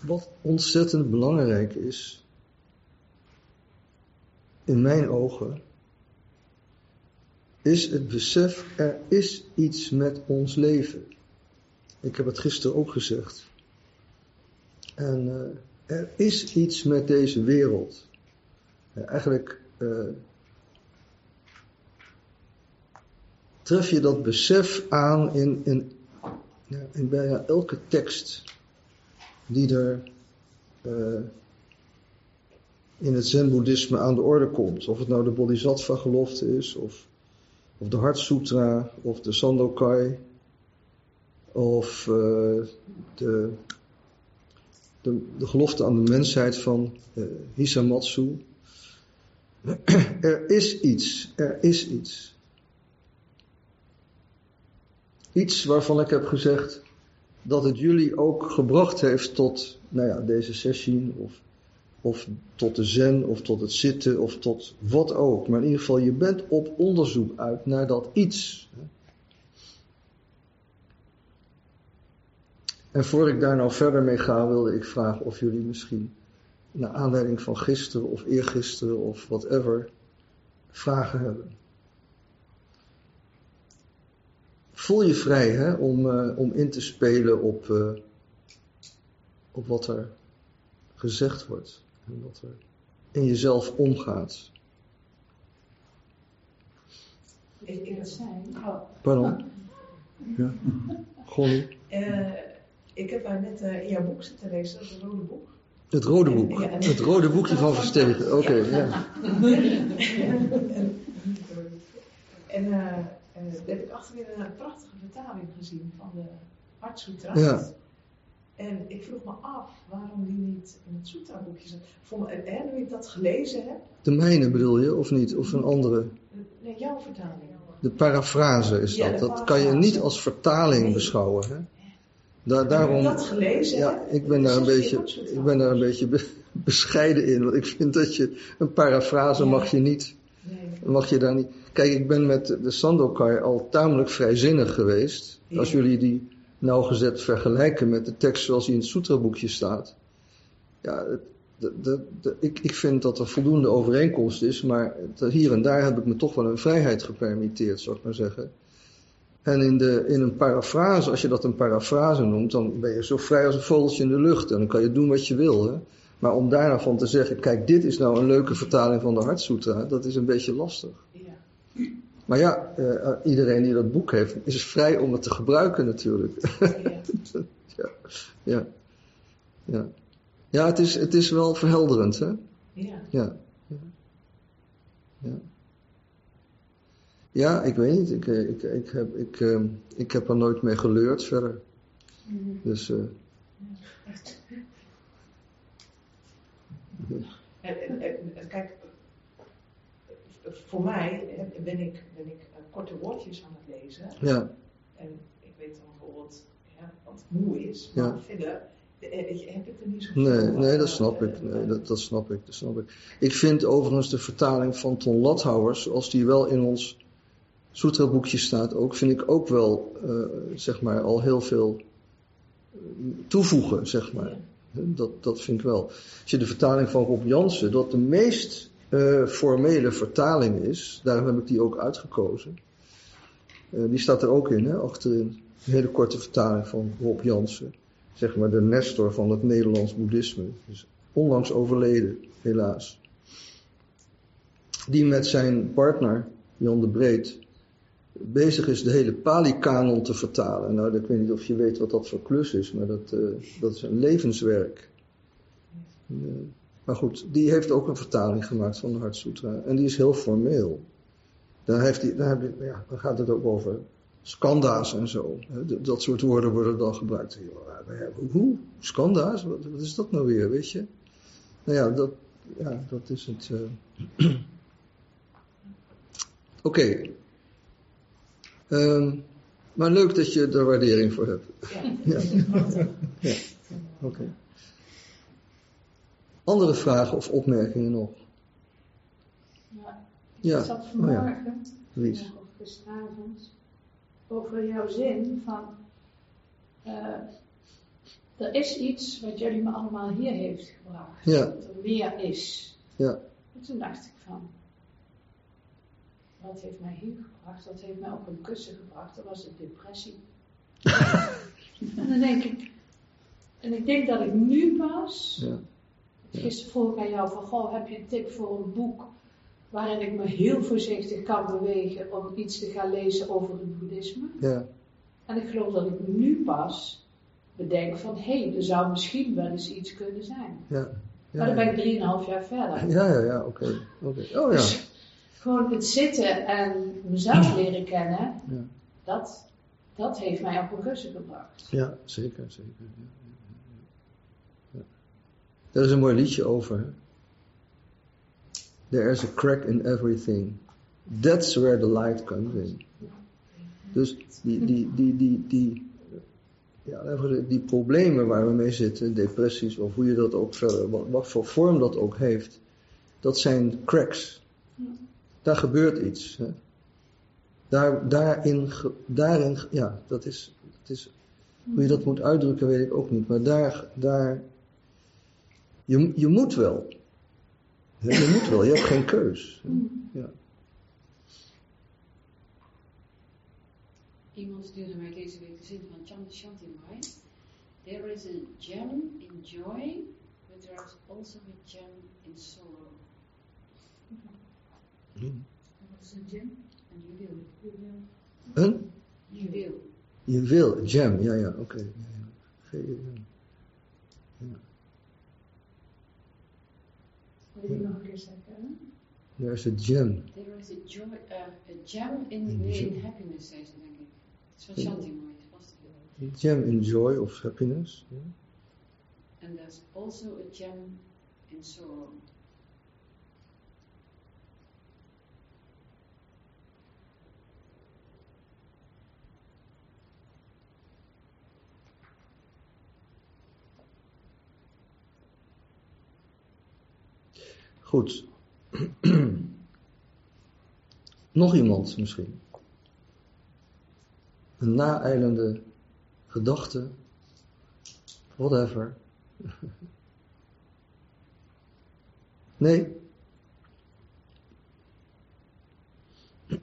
wat ontzettend belangrijk is, in mijn ogen, is het besef, er is iets met ons leven. Ik heb het gisteren ook gezegd. En uh, er is iets met deze wereld. Eigenlijk uh, tref je dat besef aan in, in, in bijna elke tekst die er uh, in het zen-boeddhisme aan de orde komt. Of het nou de Bodhisattva-gelofte is, of, of de Hart Sutra, of de Sandokai, of uh, de, de, gelofte aan de mensheid van uh, Hisamatsu. er is iets, er is iets. Iets waarvan ik heb gezegd dat het jullie ook gebracht heeft tot nou ja, deze sessie, of, of tot de zen, of tot het zitten, of tot wat ook. Maar in ieder geval, je bent op onderzoek uit naar dat iets. En voor ik daar nou verder mee ga, wilde ik vragen of jullie misschien, naar aanleiding van gisteren of eergisteren of whatever, vragen hebben. Voel je vrij hè, om, uh, om in te spelen op, uh, op wat er gezegd wordt en wat er in jezelf omgaat. Ik eerlijk zijn. Oh. Pardon? Ja. Golly? Uh, ik heb daar net in jouw boek zitten lezen, het rode boek. Het rode boek. En, ja, en het rode boekje van Verstegen. Oké, okay, ja. ja. en uh, heb ik achterin een prachtige vertaling gezien van de Hartsutra. Ja. En ik vroeg me af waarom die niet in het Sutra-boekje zat. Voor en nu ik dat gelezen heb. De mijne bedoel je, of niet? Of een andere? Nee, jouw vertaling. De parafrase is dat. dat kan je niet als vertaling nee. beschouwen. Hè? Daar, daarom, heb dat gelezen? Ja, ik ben daar een beetje, ik ben daar een beetje bescheiden in. Want ik vind dat je een parafrase ja. mag je niet. Nee. Mag je daar niet. Kijk, ik ben met de Sandokai al tamelijk vrijzinnig geweest. Ja. Als jullie die nauwgezet vergelijken met de tekst zoals die in het Sutra-boekje staat. Ja, de, de, de, ik, ik vind dat er voldoende overeenkomst is, maar hier en daar heb ik me toch wel een vrijheid gepermitteerd, zou ik maar zeggen. En in, de, in een parafrase, als je dat een parafrase noemt, dan ben je zo vrij als een vogeltje in de lucht. En dan kan je doen wat je wil. Hè? Maar om daarna van te zeggen, kijk, dit is nou een leuke vertaling van de Hartsutra, dat is een beetje lastig. Ja. Maar ja, uh, iedereen die dat boek heeft, is vrij om het te gebruiken natuurlijk. Ja. ja. ja. Ja. Ja, het is, het is wel verhelderend, hè? Ja. Ja. Ja. Ja, ik weet niet. Ik, ik, ik, heb, ik, uh, ik heb er nooit mee geleurd verder. Mm. Dus. Uh, en, kijk, voor mij ben ik, ben ik korte woordjes aan het lezen. Ja. En ik weet dan bijvoorbeeld ja, wat moe is, maar Ja. verder heb ik er niet zo Nee, nee, dat snap ik. Nee, dat, dat snap ik. Dat snap ik. Ik vind overigens de vertaling van Ton Lathouwer, zoals die wel in ons Sutra-boekje staat, ook, vind ik ook wel, uh, zeg maar, al heel veel toevoegen, zeg maar. Dat, dat vind ik wel. Als je de vertaling van Rob Jansen, dat de meest uh, formele vertaling is, daarom heb ik die ook uitgekozen. Uh, die staat er ook in, hè, achterin. Een hele korte vertaling van Rob Jansen. Zeg maar de nestor van het Nederlands boeddhisme. Dus onlangs overleden, helaas. Die met zijn partner, Jan de Breed, bezig is de hele Pali-kanon te vertalen. Nou, ik weet niet of je weet wat dat voor klus is, maar dat, uh, dat is een levenswerk. Maar goed, die heeft ook een vertaling gemaakt van de Hartsutra. En die is heel formeel. Daar, heeft die, daar, heb je, ja, daar gaat het ook over skanda's en zo. Dat soort woorden worden dan gebruikt. Hoe? Skanda's? Wat, wat is dat nou weer, weet je? Nou ja, dat, ja, dat is het. Uh... Oké. Okay. Um, maar leuk dat je er waardering voor hebt. Ja. ja. ja. Oké. Okay. Andere vragen of opmerkingen nog? Ja. Ja. Ik zat vanmorgen, oh ja. Of gisteravond, over jouw zin van uh, er is iets wat jullie me allemaal hier heeft gebracht. Ja. Dat er meer is. Ja. En toen dacht ik van, wat heeft mij hier gebracht? Wat heeft mij op een kussen gebracht? Dat was de depressie. en dan denk ik, en ik denk dat ik nu pas, Ja. Gisteren vroeg ik aan jou van, goh, heb je een tip voor een boek waarin ik me heel voorzichtig kan bewegen om iets te gaan lezen over het boeddhisme? Ja. En ik geloof dat ik nu pas bedenk van, hé, hey, er zou misschien wel eens iets kunnen zijn. Ja. Maar dan ben ik drieënhalf jaar verder. Ja, ja, ja, oké. oké. Oh ja. Dus gewoon het zitten en mezelf leren kennen, Ja. dat, dat heeft mij op een kussen gebracht. Ja, zeker, zeker. Ja. Daar is een mooi liedje over. There is a crack in everything. That's where the light comes in. Dus die, die, die, die, die, ja, die problemen waar we mee zitten, depressies of hoe je dat ook wat, voor vorm dat ook heeft, dat zijn cracks. Daar gebeurt iets. Hè. Daar, daarin, daarin, ja, dat is, dat is, hoe je dat moet uitdrukken weet ik ook niet, maar daar, daar, je, je moet wel. Je moet wel, je hebt geen keus. Ja. Iemand stuurde mij deze week de zin van Chandra Shanti Mai. There is a gem in joy, but there is also a gem in sorrow. Wat is een gym? En je wil. Een? Je wil. Je wil, jam, ja, ja, oké. Ja, ja. Ja. There is a gem. There is a, joy, uh, a gem in, in happiness, zei ze denk ik. Het is van Shanti Mai, het was het. A gem in joy of happiness. ja. And there's also a gem in sorrow. Goed. Nog iemand misschien. Een naeilende gedachte. Whatever. Nee?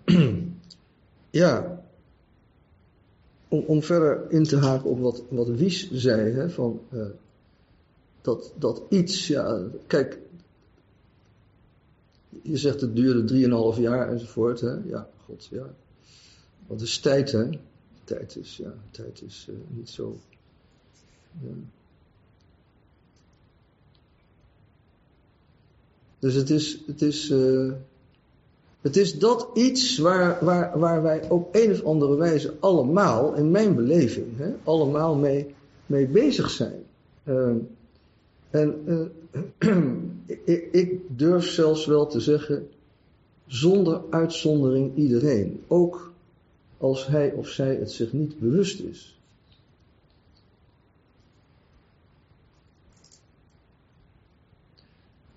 ja. Om, om verder in te haken op wat, wat Wies zei, hè, van eh, dat, dat iets, ja, kijk, je zegt het duurde 3,5 jaar enzovoort, hè, ja, god, ja. Wat is tijd, hè? Tijd is, ja, tijd is eh, niet zo. Dus het is, het is, eh, het is dat iets waar, waar, waar wij op een of andere wijze allemaal, in mijn beleving, hè, allemaal mee, mee bezig zijn. Eh, en eh, ik, ik durf zelfs wel te zeggen, zonder uitzondering iedereen. Ook als hij of zij het zich niet bewust is.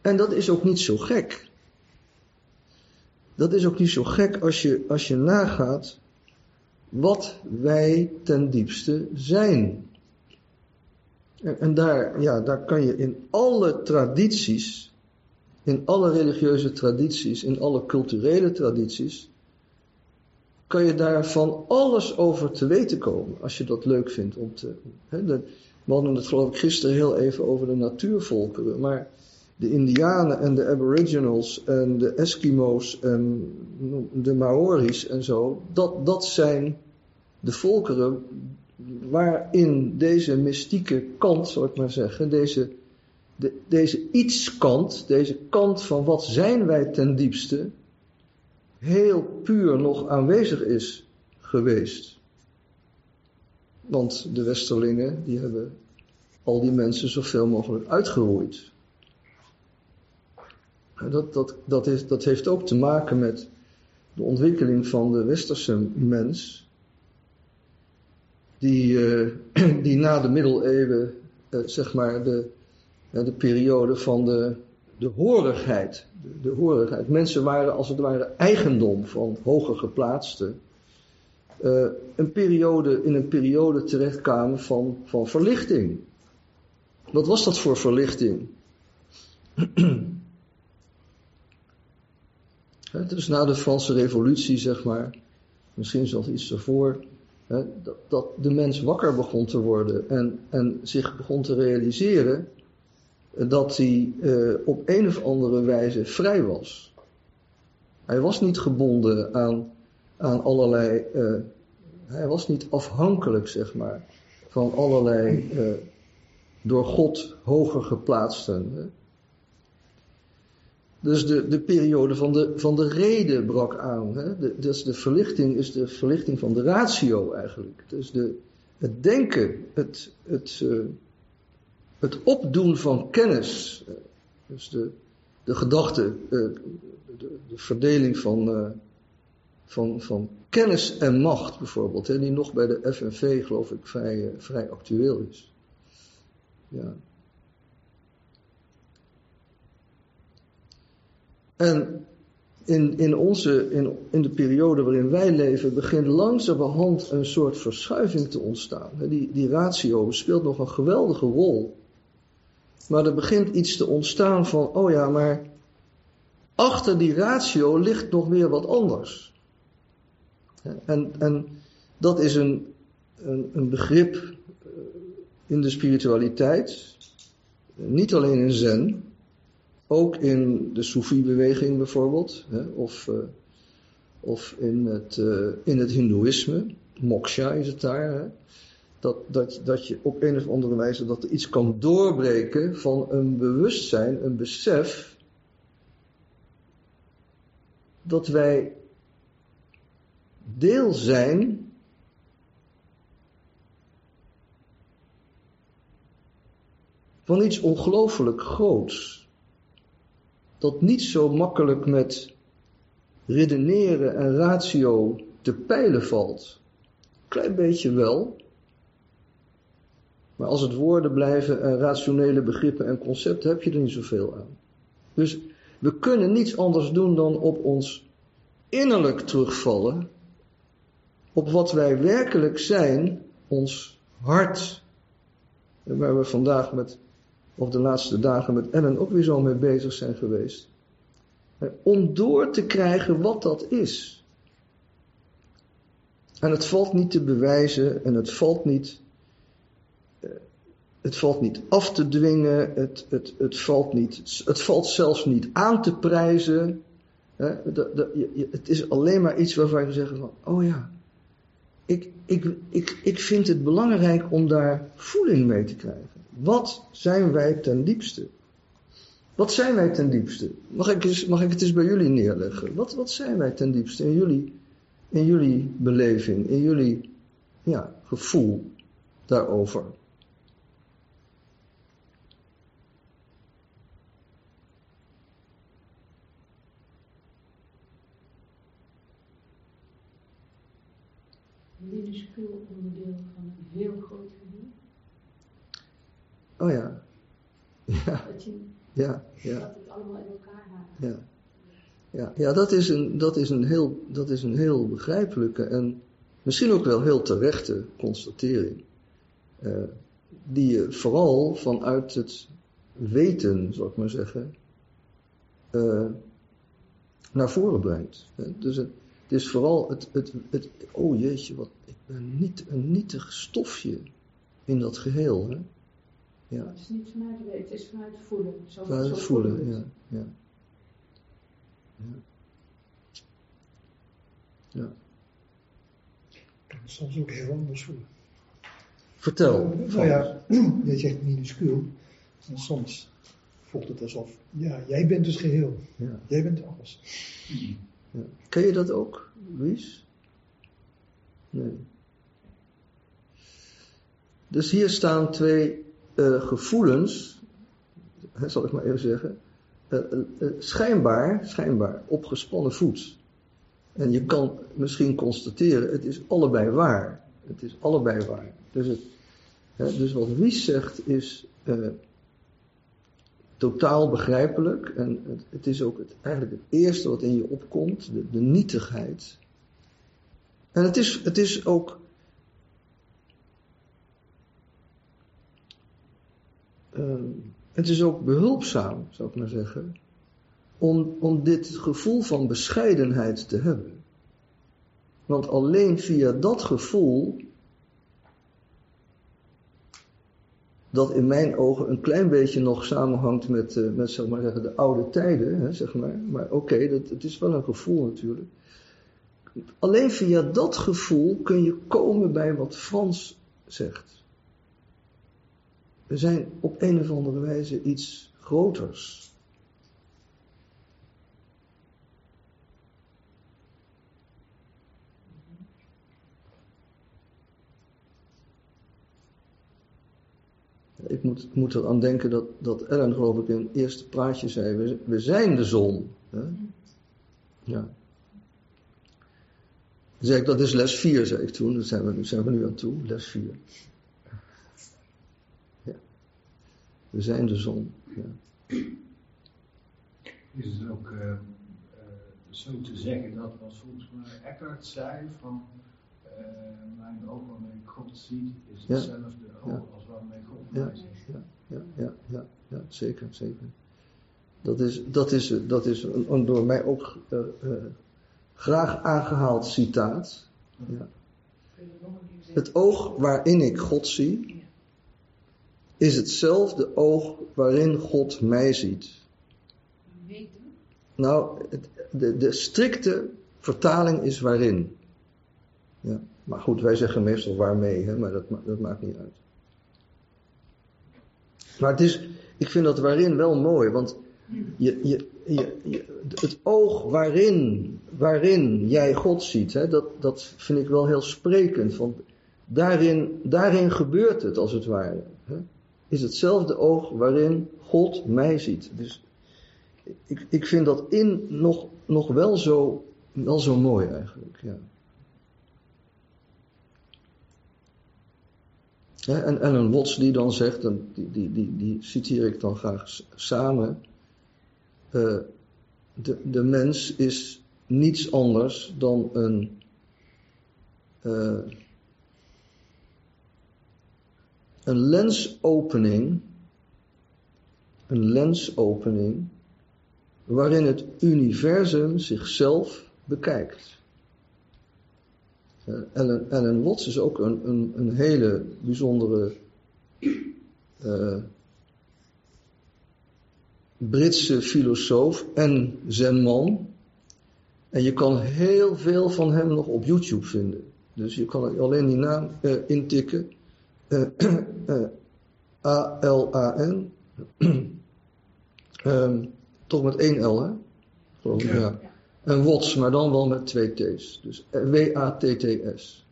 En dat is ook niet zo gek. Dat is ook niet zo gek als je, als je nagaat wat wij ten diepste zijn. En, daar, ja, daar kan je in alle tradities, in alle religieuze tradities, in alle culturele tradities, kan je daar van alles over te weten komen, als je dat leuk vindt om te. Hè, we hadden het geloof ik gisteren heel even over de natuurvolkeren, maar de Indianen en de Aboriginals en de Eskimo's en de Maori's en zo, dat, dat zijn de volkeren waarin deze mystieke kant, zal ik maar zeggen, deze, de, deze iets-kant, deze kant van wat zijn wij ten diepste, heel puur nog aanwezig is geweest. Want de Westerlingen, die hebben al die mensen zoveel mogelijk uitgeroeid. Dat, dat, dat, is, dat heeft ook te maken met de ontwikkeling van de westerse mens, die, uh, die na de middeleeuwen, uh, zeg maar, de, uh, de periode van de, de horigheid, de, horigheid. Mensen waren als het ware eigendom van hoger geplaatsten. een periode, in een periode terechtkwamen van, van verlichting. Wat was dat voor verlichting? dus na de Franse revolutie, zeg maar, misschien zelfs iets ervoor, dat, dat, de mens wakker begon te worden en, en zich begon te realiseren dat hij uh, op een of andere wijze vrij was. Hij was niet gebonden aan, aan allerlei, uh, hij was niet afhankelijk, zeg maar, van allerlei uh, door God hoger geplaatsten. Dus de, de periode van de, van de reden brak aan. Hè? Dus de verlichting is de verlichting van de ratio eigenlijk. Dus de, het denken, het, het, uh, het opdoen van kennis. Dus de, de gedachte, uh, de, de, verdeling van, van, van kennis en macht bijvoorbeeld. Hè? Die nog bij de FNV geloof ik vrij, vrij actueel is. Ja. En in, in, onze, in, in de periode waarin wij leven begint langzamerhand een soort verschuiving te ontstaan. Die, die ratio speelt nog een geweldige rol. Maar er begint iets te ontstaan van, oh ja, maar achter die ratio ligt nog weer wat anders. En, en dat is een, een, een begrip eh, in de spiritualiteit, niet alleen in Zen, ook in de Soefi-beweging bijvoorbeeld, hè, of, uh, of in het, uh, in het Hindoeïsme, moksha is het daar. Hè, dat, dat, dat je op een of andere wijze dat er iets kan doorbreken van een bewustzijn, een besef, dat wij deel zijn van iets ongelooflijk groots dat niet zo makkelijk met redeneren en ratio te peilen valt. Klein beetje wel. Maar als het woorden blijven en rationele begrippen en concepten, heb je er niet zoveel aan. Dus we kunnen niets anders doen dan op ons innerlijk terugvallen. Op wat wij werkelijk zijn, ons hart. Waar we vandaag met of de laatste dagen met Ellen ook weer zo mee bezig zijn geweest. Om door te krijgen wat dat is. En het valt niet te bewijzen en het valt niet, eh, het valt niet af te dwingen, het, het, het, valt, niet, het valt zelfs niet aan te prijzen. Het is alleen maar iets waarvan je zegt van, oh ja, ik, ik, ik, ik vind het belangrijk om daar voeling mee te krijgen. Wat zijn wij ten diepste? Wat zijn wij ten diepste? Mag ik, eens, mag ik het eens bij jullie neerleggen? Wat, wat zijn wij ten diepste in jullie, in jullie beleving, in jullie ja, gevoel daarover? minuscuul onderdeel van een heel groot Oh ja. Ja. Dat, je, ja, ja. dat het allemaal in elkaar haakt. Ja. Ja, ja dat, is een, dat, is een heel, dat is een heel begrijpelijke en misschien ook wel heel terechte constatering. Uh, die je vooral vanuit het weten, zou ik maar zeggen, uh, naar voren brengt. Dus het, het, is vooral het, het, het, oh jeetje, wat, ik ben niet een nietig stofje in dat geheel. Hè? Ja. Het is niet vanuit weten, het is vanuit voelen. Zo, vanuit zo voelen, ja. ja. Ja. Ja. kan soms ook heel anders voelen. Vertel. Uh, nou ja, je zegt minuscuul. En soms voelt het alsof, ja, jij bent dus geheel. Ja. Jij bent alles. Ja. Ken je dat ook, Luis? Nee. Dus hier staan twee uh, gevoelens, zal ik maar even zeggen, uh, uh, schijnbaar, schijnbaar op gespannen voet. En je kan misschien constateren, het is allebei waar. Het is allebei waar. Dus, het, dus wat Wies zegt is totaal begrijpelijk. En het, het is ook het, eigenlijk het eerste wat in je opkomt, de, de nietigheid. En het is, het is ook ehm, het is ook behulpzaam, zou ik maar zeggen, om, om dit gevoel van bescheidenheid te hebben. Want alleen via dat gevoel, dat in mijn ogen een klein beetje nog samenhangt met, uh, met zeg maar zeggen, de oude tijden, hè, zeg maar. Maar oké, dat het is wel een gevoel natuurlijk. Alleen via dat gevoel kun je komen bij wat Frans zegt. We zijn op een of andere wijze iets groters. Ik moet, ik moet eraan denken dat, dat Ellen, geloof ik, in het eerste plaatje zei: we, zijn de zon. Hè? Ja. Zeg ik, dat is les 4, zei ik toen. Daar zijn we, zijn we nu aan toe, les 4. Ja. We zijn de zon. Ja. Is het ook uh, uh, zo te zeggen dat, was volgens mij Eckhart zei, van uh, mijn oog waarmee God ziet, is hetzelfde ja. oog als waarmee God mij ziet. Ja, ja, ja, ja, ja, zeker, zeker. Dat is, dat is, dat is een, een door mij ook graag aangehaald citaat. Ja. Het oog waarin ik God zie, is hetzelfde oog waarin God mij ziet. Nou, de, de strikte vertaling is waarin. Ja. Maar goed, wij zeggen meestal waarmee, hè? maar dat, dat maakt niet uit. Maar het is, ik vind dat waarin wel mooi, want je, je, je, het oog waarin, waarin jij God ziet, hè, dat, dat vind ik wel heel sprekend. Want daarin, daarin gebeurt het als het ware. Hè, is hetzelfde oog waarin God mij ziet. Dus ik, ik vind dat in nog, nog wel, zo, wel zo mooi eigenlijk. Ja. en, en een Watts die dan zegt, en die, die, die, die citeer ik dan graag samen. Uh, de, de mens is niets anders dan een. Uh, een lensopening. Een lensopening. waarin het universum zichzelf bekijkt. Uh, Ellen, Watts is ook een, een, een hele bijzondere. Uh, Britse filosoof en zenman. En je kan heel veel van hem nog op YouTube vinden. Dus je kan alleen die naam uh, intikken. A-L-A-N. um, toch met één L, hè? Ja. ja. En Watts, maar dan wel met twee T's. Dus W-A-T-T-S.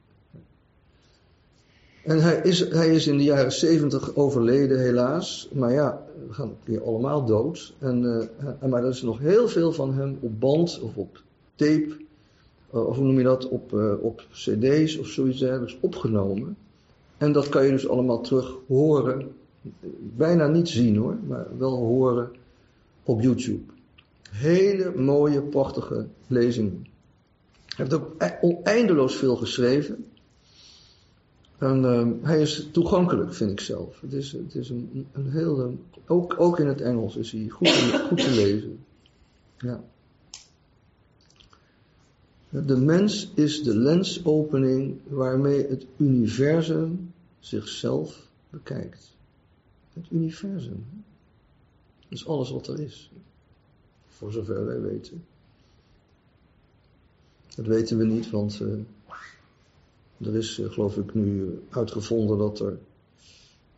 En hij is, hij is in de jaren zeventig overleden, helaas. Maar ja, we gaan weer allemaal dood. En, uh, maar er is nog heel veel van hem op band of op tape. Uh, of hoe noem je dat? Op, uh, op CD's of zoiets dergelijks opgenomen. En dat kan je dus allemaal terug horen. Bijna niet zien hoor, maar wel horen op YouTube. Hele mooie, prachtige lezingen. Hij heeft ook e-, eindeloos veel geschreven. En uh, hij is toegankelijk, vind ik zelf. Het is, het is een, een heel. ook, ook in het Engels is hij goed, goed te lezen. Ja. De mens is de lensopening waarmee het universum zichzelf bekijkt. Het universum. Dat is alles wat er is. Voor zover wij weten. Dat weten we niet, want. Uh, er is, eh, geloof ik, nu uitgevonden dat er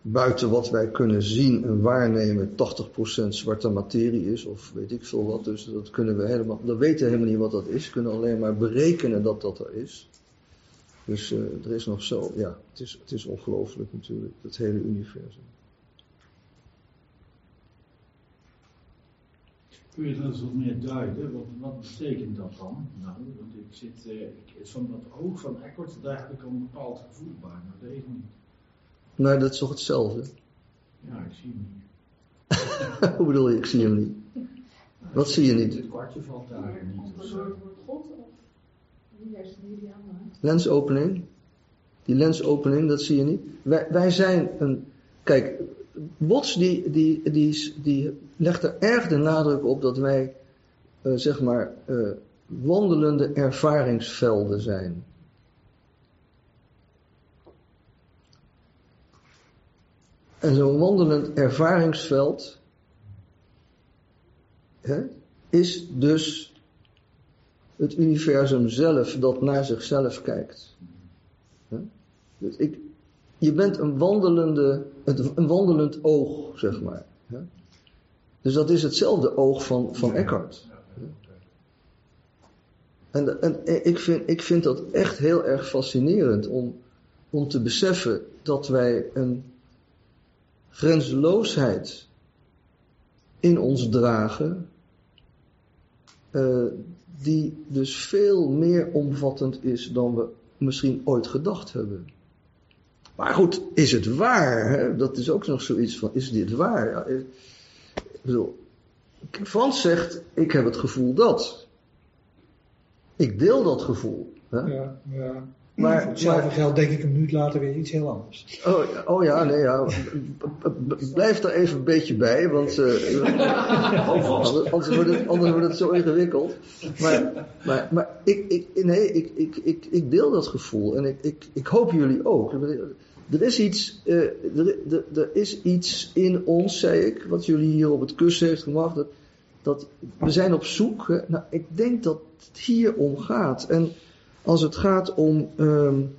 buiten wat wij kunnen zien en waarnemen 80% zwarte materie is, of weet ik veel wat. Dus dat kunnen we helemaal, we weten helemaal niet wat dat is. Kunnen alleen maar berekenen dat dat er is. Dus uh, er is nog zo, ja, het is, het is ongelooflijk natuurlijk, het hele universum. Kun je dat eens wat meer duiden? Wat, wat betekent dat dan? Nou, want ik zit, uh, ik, van dat oog van Eckhart, daar ik al een bepaald gevoel bij, maar deze niet. Nee, dat is toch hetzelfde? Ja, ik zie hem niet. Hoe bedoel je, ik zie hem niet? Wat zie je niet? Het kwartje valt daar niet. Of zo. Lensopening. Die lensopening, dat zie je niet. Wij, wij zijn een. Kijk, Bots die, die, die, die legt er erg de nadruk op dat wij, uh, zeg maar, uh, wandelende ervaringsvelden zijn. En zo'n wandelend ervaringsveld hè, is dus het universum zelf dat naar zichzelf kijkt. Dus ik, je bent een, wandelende, een wandelend oog, zeg maar. Dus dat is hetzelfde oog van, van Eckhart. En, en ik, vind, ik vind dat echt heel erg fascinerend om, om te beseffen dat wij een grenzeloosheid in ons dragen, uh, die dus veel meer omvattend is dan we misschien ooit gedacht hebben. Maar goed, is het waar? Hè? Dat is ook nog zoiets van, is dit waar? Ja, ik bedoel, Frans zegt, ik heb het gevoel dat. Ik deel dat gevoel. Hè? Ja, ja. Maar, voor hetzelfde geld denk ik een minuut later weer iets heel anders. Oh, oh ja, nee, ja. Blijf er even een beetje bij, want uh, anders, wordt het, anders wordt het zo ingewikkeld. Maar, maar, maar ik, ik, nee, ik, ik, ik, ik deel dat gevoel en ik, ik, ik hoop jullie ook. Er is, iets, uh, er, er, er, is iets in ons, zei ik, wat jullie hier op het kussen heeft gemaakt. Dat, dat we zijn op zoek. Nou, ik denk dat het hier om gaat. En als het gaat om um,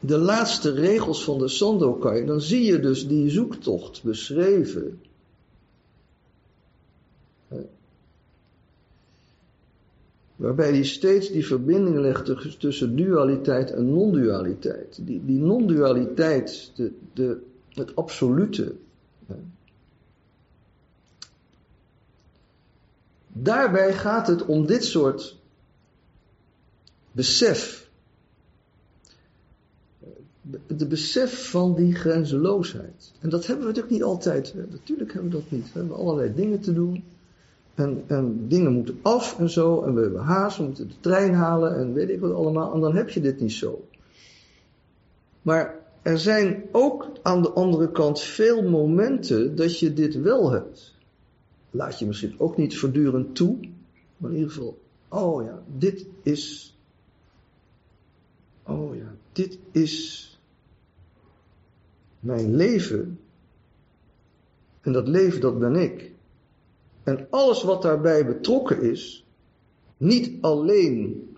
de laatste regels van de Sandokai, dan zie je dus die zoektocht beschreven. Waarbij hij steeds die verbinding legt tussen dualiteit en non-dualiteit. Die, die non-dualiteit, de, de, het absolute. Daarbij gaat het om dit soort besef. De besef van die grenzeloosheid. En dat hebben we natuurlijk niet altijd. Natuurlijk hebben we dat niet. We hebben allerlei dingen te doen. En, en, dingen moeten af en zo. En we hebben haast, we moeten de trein halen en weet ik wat allemaal. En dan heb je dit niet zo. Maar er zijn ook aan de andere kant veel momenten dat je dit wel hebt. Laat je misschien ook niet voortdurend toe. Maar in ieder geval, oh ja, dit is oh ja, dit is mijn leven. En dat leven, dat ben ik. En alles wat daarbij betrokken is, niet alleen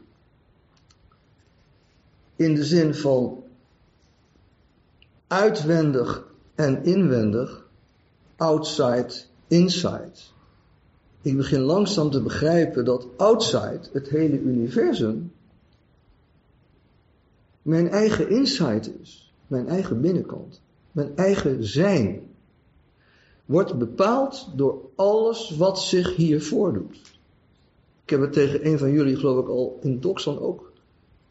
in de zin van uitwendig en inwendig, outside, inside. Ik begin langzaam te begrijpen dat outside, het hele universum, mijn eigen insight is, mijn eigen binnenkant, mijn eigen zijn, wordt bepaald door alles wat zich hier voordoet. Ik heb het tegen een van jullie, geloof ik, al in Doxan ook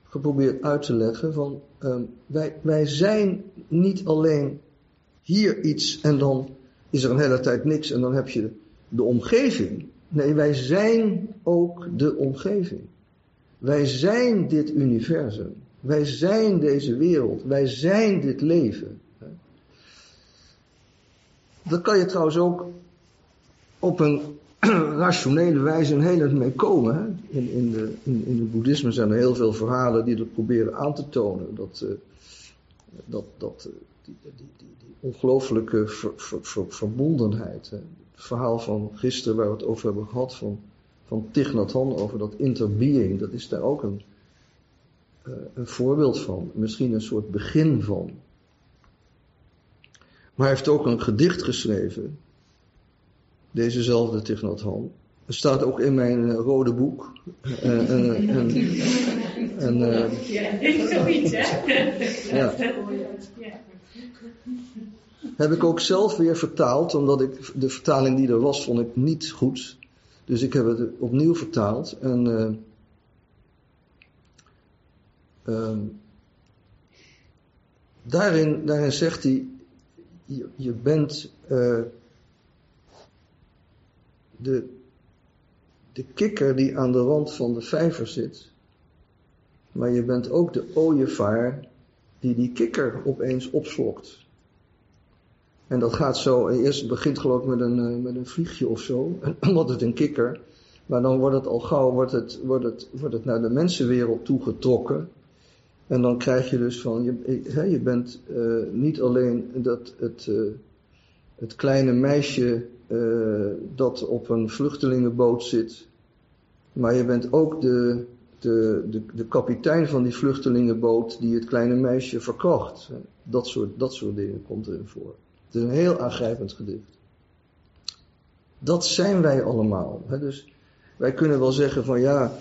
geprobeerd uit te leggen. Van, um, wij, wij zijn niet alleen hier iets en dan is er een hele tijd niks en dan heb je de omgeving. Nee, wij zijn ook de omgeving. Wij zijn dit universum. Wij zijn deze wereld. Wij zijn dit leven. Daar kan je trouwens ook op een rationele wijze een mee komen. In, in, de, in, in het boeddhisme zijn er heel veel verhalen die dat proberen aan te tonen. Dat, uh, dat, dat uh, die, die, die, ongelooflijke ver, ver, ver, verbondenheid. Het verhaal van gisteren waar we het over hebben gehad van, van Thich Nhat Hanh over dat interbeing. Dat is daar ook een, een voorbeeld van, misschien een soort begin van. Maar hij heeft ook een gedicht geschreven, dezezelfde Thich Nhat Hanh. Het staat ook in mijn uh, rode boek. En, ja, zoiets hè? Heb ik ook zelf weer vertaald, omdat ik de vertaling die er was, vond ik niet goed. Dus ik heb het opnieuw vertaald. En Um, daarin, daarin zegt hij, je, bent uh, de, de kikker die aan de rand van de vijver zit, maar je bent ook de ooievaar die die kikker opeens opslokt. En dat gaat zo, eerst begint geloof ik met een, eh, met een vliegje of zo, wordt het een kikker. Maar dan wordt het al gauw wordt het, wordt het, wordt het naar de mensenwereld toegetrokken. En dan krijg je dus van, je, je bent uh, niet alleen dat het, uh, het kleine meisje uh, dat op een vluchtelingenboot zit, maar je bent ook de, de, de, de kapitein van die vluchtelingenboot die het kleine meisje verkocht. Dat soort, dat soort dingen komt erin voor. Het is een heel aangrijpend gedicht. Dat zijn wij allemaal. Dus wij kunnen wel zeggen van ja,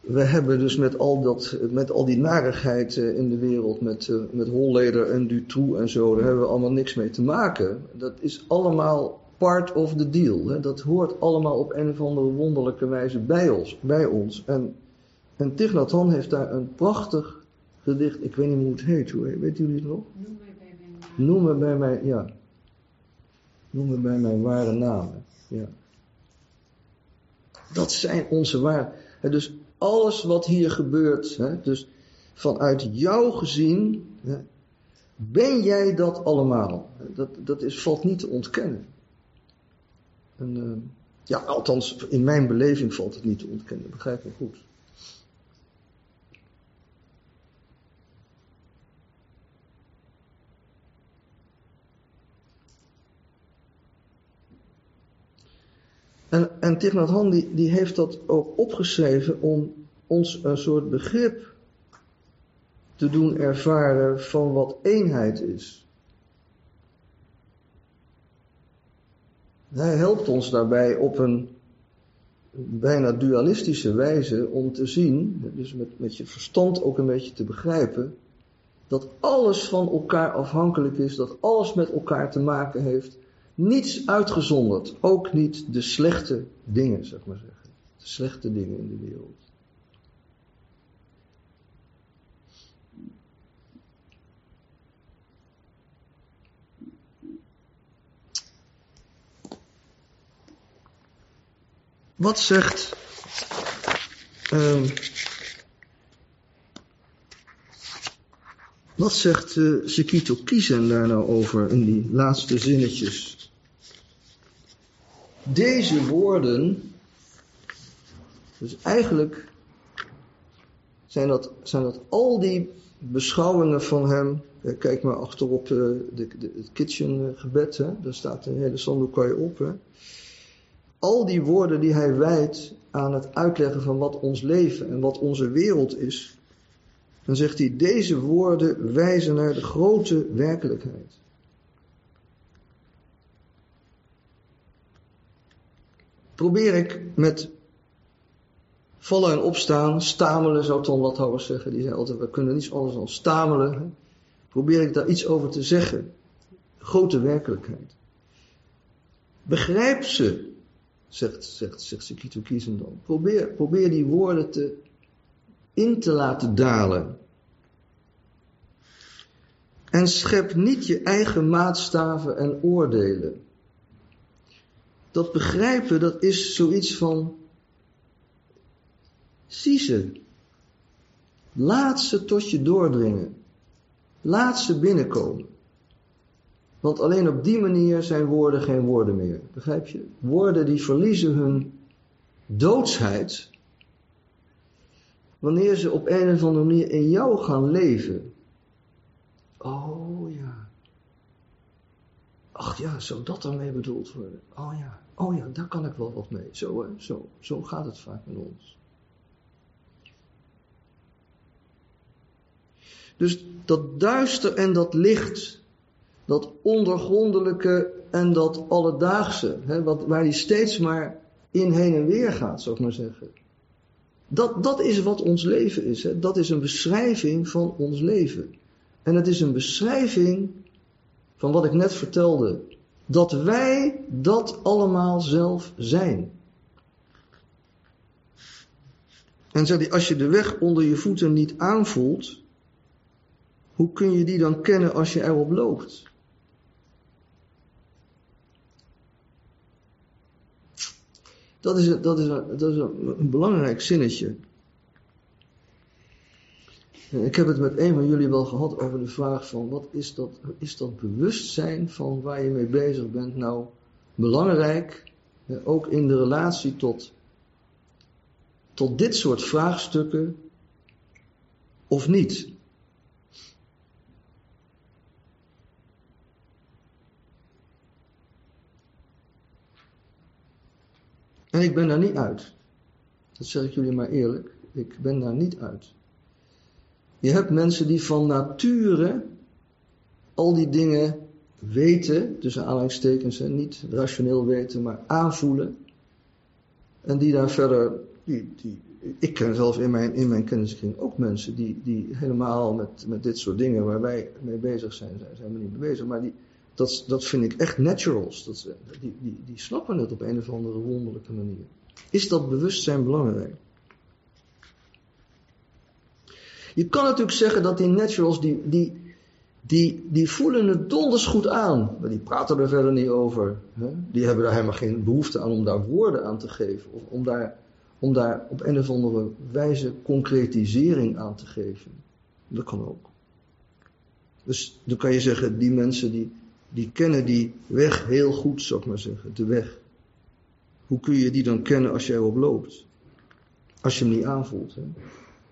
we hebben dus met al, dat, met al die narigheid in de wereld, met, met Holleder en Dutroux en zo, daar hebben we allemaal niks mee te maken. Dat is allemaal part of the deal. Hè? Dat hoort allemaal op een of andere wonderlijke wijze bij ons. Bij ons. En, en Tignatan heeft daar een prachtig gedicht, ik weet niet hoe het heet, hoe, weet jullie het nog? Noem mij bij mijn naam. Noem me bij mijn, ja. Noem me bij mijn ware namen. Ja. Dat zijn onze ware. Dus alles wat hier gebeurt, hè, dus vanuit jou gezien, hè, ben jij dat allemaal. Dat, dat is, valt niet te ontkennen. En, uh, ja, althans, in mijn beleving valt het niet te ontkennen, begrijp me goed. En, en Thich die heeft dat ook opgeschreven om ons een soort begrip te doen ervaren van wat eenheid is. Hij helpt ons daarbij op een bijna dualistische wijze om te zien, dus met, met je verstand ook een beetje te begrijpen, dat alles van elkaar afhankelijk is, dat alles met elkaar te maken heeft niets uitgezonderd, ook niet de slechte dingen, zeg maar zeggen. De slechte dingen in de wereld. Wat zegt um, wat zegt uh, Sekito daar nou over in die laatste zinnetjes? Deze woorden, dus eigenlijk zijn dat, zijn dat al die beschouwingen van hem. Kijk maar achterop de, de, de, het kitchen gebed, hè? daar staat een hele sandokai op. Hè? Al die woorden die hij wijdt aan het uitleggen van wat ons leven en wat onze wereld is, dan zegt hij, deze woorden wijzen naar de grote werkelijkheid. Probeer ik met vallen en opstaan, stamelen zou Ton Lathouwers zeggen, die zei altijd, we kunnen niets anders dan stamelen. Probeer ik daar iets over te zeggen. Grote werkelijkheid. Begrijp ze, zegt, zegt, zegt Sekito Kiezen. Probeer, probeer die woorden te, in te laten dalen. En schep niet je eigen maatstaven en oordelen dat begrijpen, dat is zoiets van, zie ze. Laat ze tot je doordringen. Laat ze binnenkomen. Want alleen op die manier zijn woorden geen woorden meer. Begrijp je? Woorden die verliezen hun doodsheid. Wanneer ze op een of andere manier in jou gaan leven. Oh ja. Ach ja, zou dat dan mee bedoeld worden? Oh ja, oh ja, daar kan ik wel wat mee. Zo? Zo, zo gaat het vaak met ons. Dus dat duister en dat licht, dat ondergrondelijke en dat alledaagse, hè, wat, waar hij steeds maar in heen en weer gaat, zou ik maar zeggen. Dat, dat is wat ons leven is. Hè. Dat is een beschrijving van ons leven. En het is een beschrijving van wat ik net vertelde. Dat wij dat allemaal zelf zijn. En zei hij, als je de weg onder je voeten niet aanvoelt, hoe kun je die dan kennen als je erop loopt? Dat is, dat is, dat is een belangrijk zinnetje. Ik heb het met een van jullie wel gehad over de vraag van wat is dat, is dat bewustzijn van waar je mee bezig bent nou belangrijk, ook in de relatie tot, tot dit soort vraagstukken of niet? En ik ben daar niet uit. Dat zeg ik jullie maar eerlijk. Ik ben daar niet uit. Je hebt mensen die van nature al die dingen weten, tussen aanhalingstekens, niet rationeel weten, maar aanvoelen. En die daar verder, die, die, ik ken zelf in mijn, in mijn kenniskring ook mensen die, die helemaal met, met dit soort dingen waar wij mee bezig zijn, zijn, we niet mee bezig, maar die, dat, dat vind ik echt naturals. Dat, die, die, die snappen het op een of andere wonderlijke manier. Is dat bewustzijn belangrijk? Je kan natuurlijk zeggen dat die naturals, die, die, die, die voelen het donders goed aan. Maar die praten er verder niet over. Hè? Die hebben daar helemaal geen behoefte aan om daar woorden aan te geven. Of om daar, om daar op een of andere wijze concretisering aan te geven. Dat kan ook. Dus dan kan je zeggen, die mensen die, die kennen die weg heel goed, zou ik maar zeggen. De weg. Hoe kun je die dan kennen als jij erop loopt? Als je hem niet aanvoelt. Hè?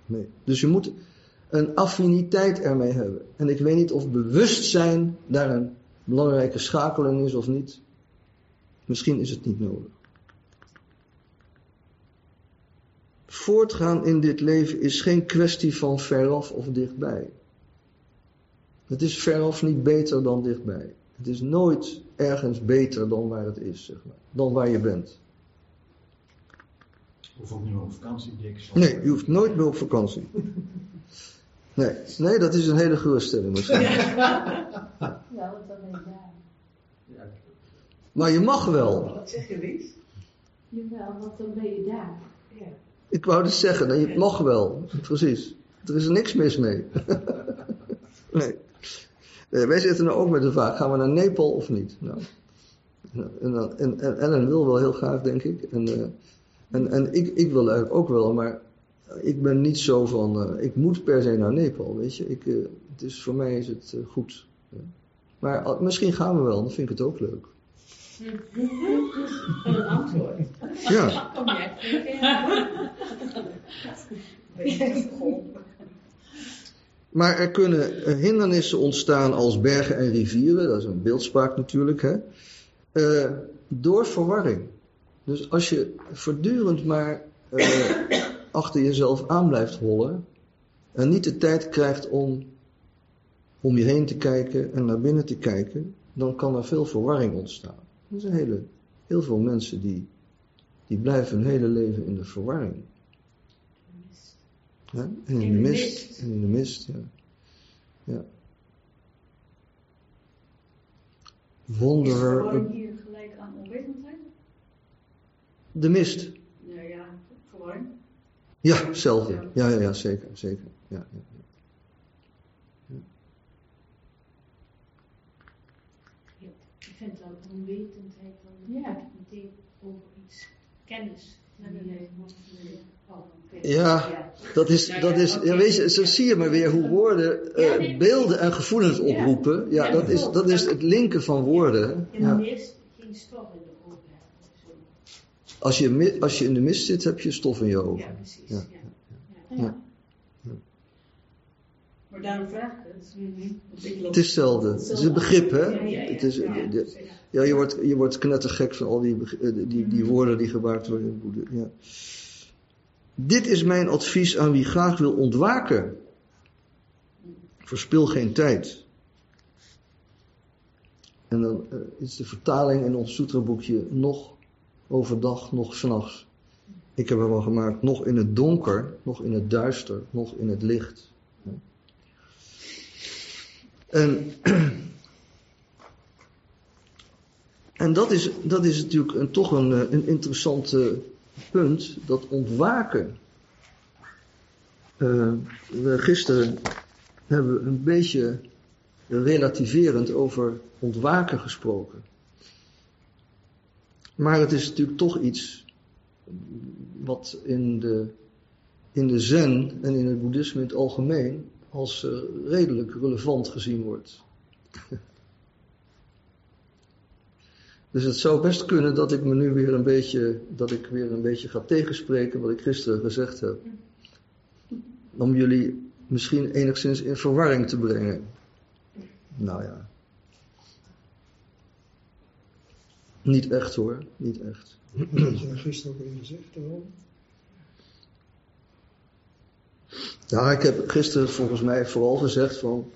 Nee. Dus je moet een affiniteit ermee hebben. En ik weet niet of bewustzijn daar een belangrijke schakeling is of niet. Misschien is het niet nodig. Voortgaan in dit leven is geen kwestie van veraf of dichtbij. Het is veraf niet beter dan dichtbij. Het is nooit ergens beter dan waar het is, zeg maar. Dan waar je bent. Hoeft ook niet meer op vakantie, Dick. Nee, je hoeft nooit meer op vakantie. Nee, nee dat is een hele geruststelling. Ja, want dan ben je daar. Maar je mag wel. Wat zeg je, Lies? Jawel, want dan ben je daar. Ja. Ik wou dus zeggen, nee, je mag wel. Precies. Er is er niks mis mee. nee. nee. Wij zitten nou ook met de vraag, gaan we naar Nepal of niet? Nou, en, dan, en, en Ellen wil wel heel graag, denk ik. En, uh, en, en ik, ik wil eigenlijk ook wel, maar ik ben niet zo van, uh, ik moet per se naar Nepal, weet je. Ik, uh, is, voor mij is het uh, goed. Ja. Maar misschien gaan we wel, dan vind ik het ook leuk. Een antwoord. Ja. Kom jij Maar er kunnen hindernissen ontstaan als bergen en rivieren, dat is een beeldspraak natuurlijk, hè? door verwarring. Dus als je voortdurend maar achter jezelf aan blijft hollen en niet de tijd krijgt om om je heen te kijken en naar binnen te kijken, dan kan er veel verwarring ontstaan. Er zijn hele, heel veel mensen die, die blijven hun hele leven in de verwarring. Ja? En in, de mist. En in de mist, ja. ja. Wonder. Is hier gelijk aan onwetendheid? De mist. Ja, ja, verwarring. Ja, hetzelfde. Ja, ja, ja, zeker, zeker. Ja, ja, ja. Ja, ik vind dat onwetendheid dan Ja. meteen over iets kennis. Nee. Oh, oké. Ja, dat is, dat is, ja, weet je, zo zie je maar weer hoe woorden eh, nee. beelden en gevoelens oproepen. Ja, dat is, dat is het linken van woorden. En Ja. dan eerst geen stof in de ogen hebben of zo. Als je, als je in de mist zit, heb je stof in je ogen. Ja, precies. Ja. Ja. Ja. Maar daarom vraag ik het. Want ik loop- Het is hetzelfde. Het is een begrip, hè? Ja, ja, ja. Het is, Ja, je wordt, je wordt knettergek van al die, eh, die, die woorden die gebruikt worden in boek. Ja. Dit is mijn advies aan wie graag wil ontwaken. Verspil geen tijd. En dan eh, is de vertaling in ons sutraboekje nog overdag, nog s'nachts. Ik heb er wel gemaakt, nog in het donker, nog in het duister, nog in het licht. En, en dat, is, dat is natuurlijk een, toch een, eh, een interessant eh, punt, dat ontwaken. Eh, gisteren hebben we een beetje relativerend over ontwaken gesproken. Maar het is natuurlijk toch iets wat in de in de zen en in het boeddhisme in het algemeen als uh, redelijk relevant gezien wordt. Dus het zou best kunnen dat ik me nu weer een beetje, dat ik weer een beetje ga tegenspreken wat ik gisteren gezegd heb. Om jullie misschien enigszins in verwarring te brengen. Nou ja. Niet echt hoor, niet echt. Dat je gisteren ook even gezegd. Ja, ik heb gisteren volgens mij vooral gezegd van,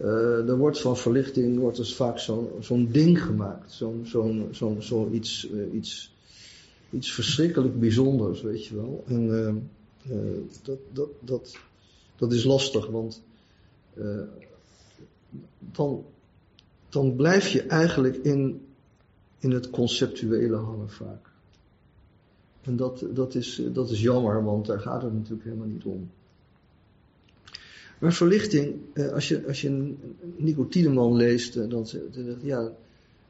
uh, er wordt van verlichting wordt dus vaak zo'n zo'n ding gemaakt, zo'n zo'n zo'n zo iets, uh, iets, iets verschrikkelijk bijzonders, weet je wel. En uh, dat, dat, dat, dat is lastig, want dan, dan blijf je eigenlijk in, in het conceptuele hangen vaak. En dat, dat, is, dat is jammer, want daar gaat het natuurlijk helemaal niet om. Maar verlichting, eh, als je, als je Nico Tiedeman leest, eh, dan zegt ja,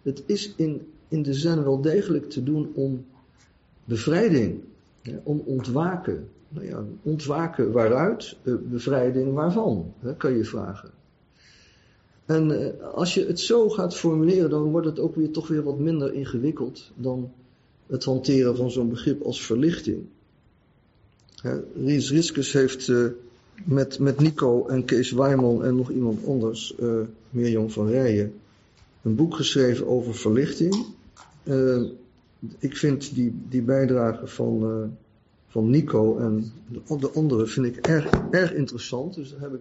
het is in, in de zen wel degelijk te doen om bevrijding, om ontwaken. Nou ja, ontwaken waaruit, eh, bevrijding waarvan, kan je vragen. En als je het zo gaat formuleren, dan wordt het ook weer toch weer wat minder ingewikkeld dan het hanteren van zo'n begrip als verlichting. Ries Riskus heeft met, met Nico en Kees Wijman en nog iemand anders, uh, Mirjam van Rijen, een boek geschreven over verlichting. Ik vind die, die bijdrage van, van Nico en de, de vind ik erg, erg interessant. Dus dat heb ik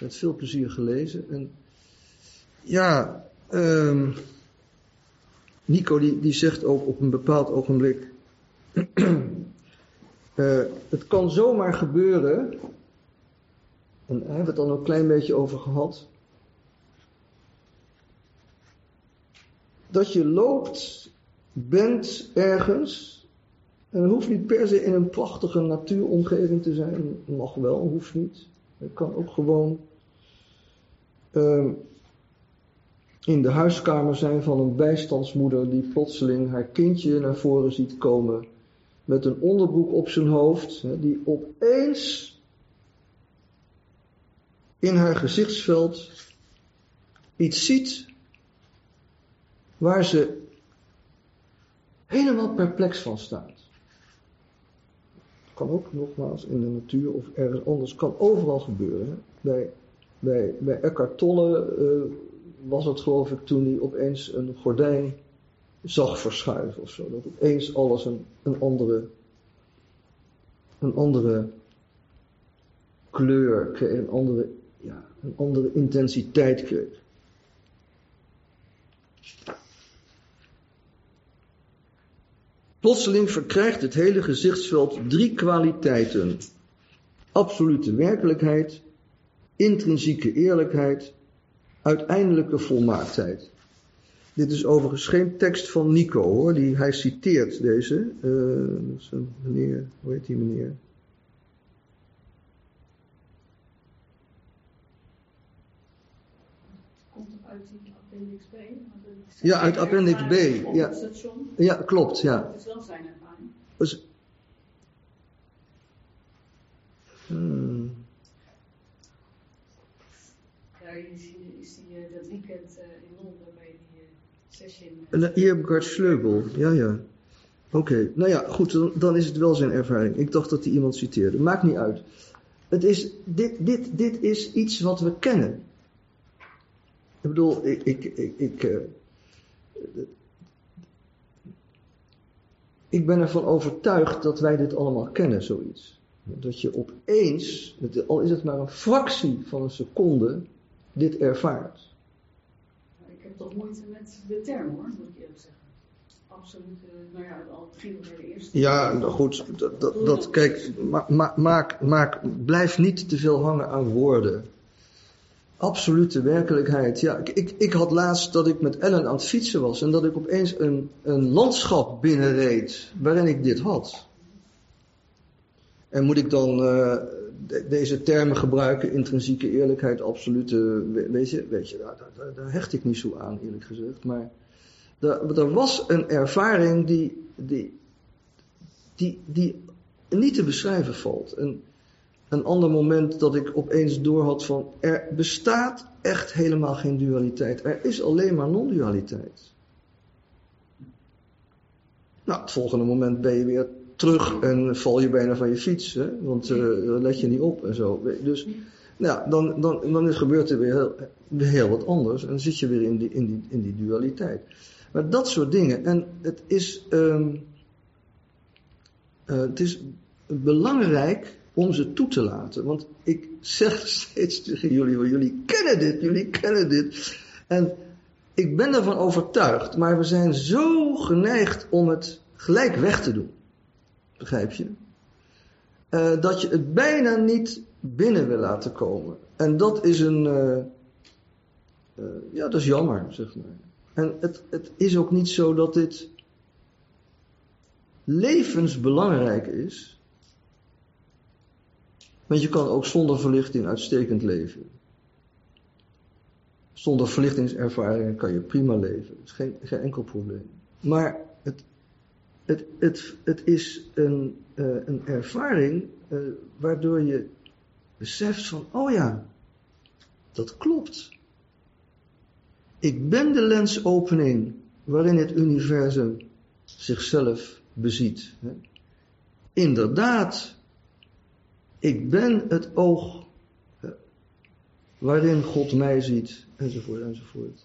met veel plezier gelezen. En ja, um, Nico die, die zegt ook op een bepaald ogenblik. het kan zomaar gebeuren en daar hebben we het dan een klein beetje over gehad. Dat je loopt, bent ergens. En het hoeft niet per se in een prachtige natuuromgeving te zijn. Mag wel, hoeft niet. Het kan ook gewoon uh, in de huiskamer zijn van een bijstandsmoeder die plotseling haar kindje naar voren ziet komen. Met een onderbroek op zijn hoofd, die opeens in haar gezichtsveld iets ziet waar ze helemaal perplex van staat. Kan ook nogmaals in de natuur of ergens anders, kan overal gebeuren. Bij, bij, bij Eckhart Tolle uh, was het geloof ik toen hij opeens een gordijn zag verschuiven of zo. Dat opeens alles een, een andere, een andere kleur een andere ja, een andere intensiteit kreeg. Plotseling verkrijgt het hele gezichtsveld drie kwaliteiten. Absolute werkelijkheid, intrinsieke eerlijkheid, uiteindelijke volmaaktheid. Dit is overigens geen tekst van Nico hoor, die, hij citeert deze. Uh, dat is een meneer, hoe heet die meneer? Ja, uit Appendix B. Ja. ja, klopt, ja. Dat is wel zijn ervaring. Dus, hmm. Ja, is die, is die, uh, dat weekend uh, in Londen bij die session. Ik Gert Schleubel, ja, ja. Oké, nou ja, goed, dan, is het wel zijn ervaring. Ik dacht dat hij iemand citeerde. Maakt niet uit. Het is, dit, dit, dit is iets wat we kennen. Ik bedoel, ik, ik, ik, ik ik ben ervan overtuigd dat wij dit allemaal kennen, zoiets. Dat je opeens, al is het maar een fractie van een seconde, dit ervaart. Toch moeite met de term hoor, moet ik eerlijk zeggen. Absoluut, nou ja, al ging de eerste. Ja, nou goed, dat, dat, dat kijk, ma, maak, maak, blijf niet te veel hangen aan woorden. Absolute werkelijkheid. Ja, ik, ik had laatst dat ik met Ellen aan het fietsen was en dat ik opeens een, een landschap binnenreed waarin ik dit had. En moet ik dan uh, deze termen gebruiken, intrinsieke eerlijkheid, absolute, weet je, weet je daar, daar, daar hecht ik niet zo aan eerlijk gezegd. Maar er, was een ervaring die, die, die, die niet te beschrijven valt. En een ander moment dat ik opeens doorhad van er bestaat echt helemaal geen dualiteit. Er is alleen maar non-dualiteit. Nou, het volgende moment ben je weer terug en val je bijna van je fiets, hè? want uh, let je niet op en zo. Dus nou, dan, dan, dan is, gebeurt er weer heel, weer wat anders en dan zit je weer in die, in, die, in die dualiteit. Maar dat soort dingen, en het is, um, uh, het is belangrijk om ze toe te laten. Want ik zeg steeds tegen jullie, jullie kennen dit, jullie kennen dit. En ik ben ervan overtuigd, maar we zijn zo geneigd om het gelijk weg te doen. Begrijp je? Uh, dat je het bijna niet binnen wil laten komen. En dat is een. Uh, uh, ja, dat is jammer, zeg maar. En het, het is ook niet zo dat dit levensbelangrijk is. Want je kan ook zonder verlichting uitstekend leven. Zonder verlichtingservaringen kan je prima leven. Dat is geen, geen enkel probleem. Maar het, het, het, is een, uh, een ervaring uh, waardoor je beseft van, oh ja, dat klopt. Ik ben de lensopening waarin het universum zichzelf beziet. Inderdaad, ik ben het oog waarin God mij ziet, enzovoort, enzovoort.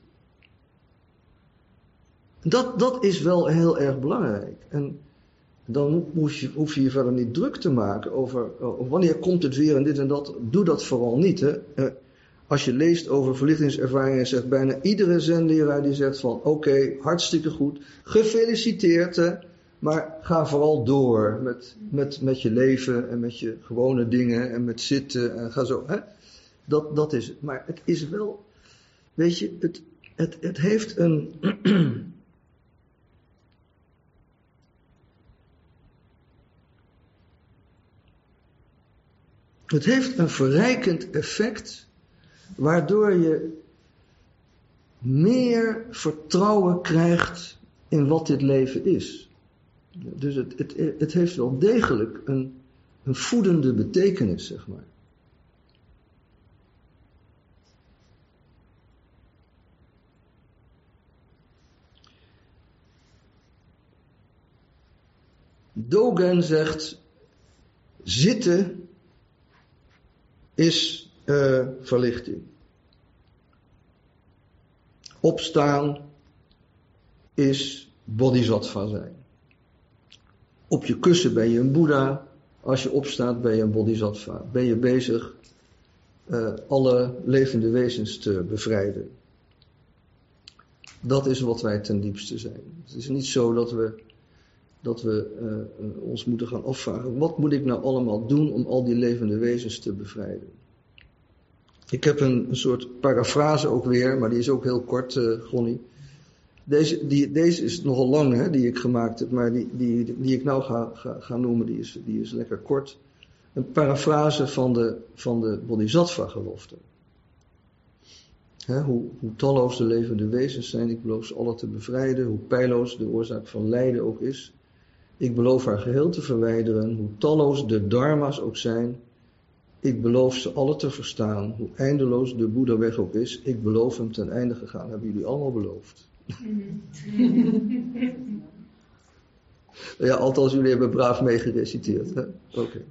Dat, dat is wel heel erg belangrijk. En dan hoef je, hoef je verder niet druk te maken over, over wanneer komt het weer en dit en dat. Doe dat vooral niet. Hè. Als je leest over verlichtingservaringen, zegt bijna iedere zenleraar die zegt van oké, hartstikke goed, gefeliciteerd. Maar ga vooral door met, met, met je leven en met je gewone dingen en met zitten en ga zo. Hè? Dat, dat is het. Maar het is wel, weet je, het, het, het heeft een. het heeft een verrijkend effect, waardoor je meer vertrouwen krijgt in wat dit leven is. Dus het, het, het heeft wel degelijk een, een voedende betekenis, zeg maar. Dogen zegt, zitten is uh, verlichting. Opstaan is bodhisattva zijn. Op je kussen ben je een boeddha. Als je opstaat ben je een bodhisattva. Ben je bezig uh, alle levende wezens te bevrijden. Dat is wat wij ten diepste zijn. Het is niet zo dat we, dat we uh, ons moeten gaan afvragen. Wat moet ik nou allemaal doen om al die levende wezens te bevrijden? Ik heb een, soort parafrase ook weer, maar die is ook heel kort, uh, Gonnie. Deze, die, deze is nogal lang, hè, die ik gemaakt heb, maar die, die, die ik nou ga, ga, ga noemen, die is, die is lekker kort. Een parafrase van de, van de Bodhisattva-gelofte. hoe, hoe talloos de levende wezens zijn, ik beloof ze alle te bevrijden, hoe pijloos de oorzaak van lijden ook is. Ik beloof haar geheel te verwijderen, hoe talloos de dharma's ook zijn. Ik beloof ze alle te verstaan, hoe eindeloos de Boeddha-weg ook is. Ik beloof hem ten einde gegaan, hebben jullie allemaal beloofd. ja, althans jullie hebben braaf meegereciteerd. Oké.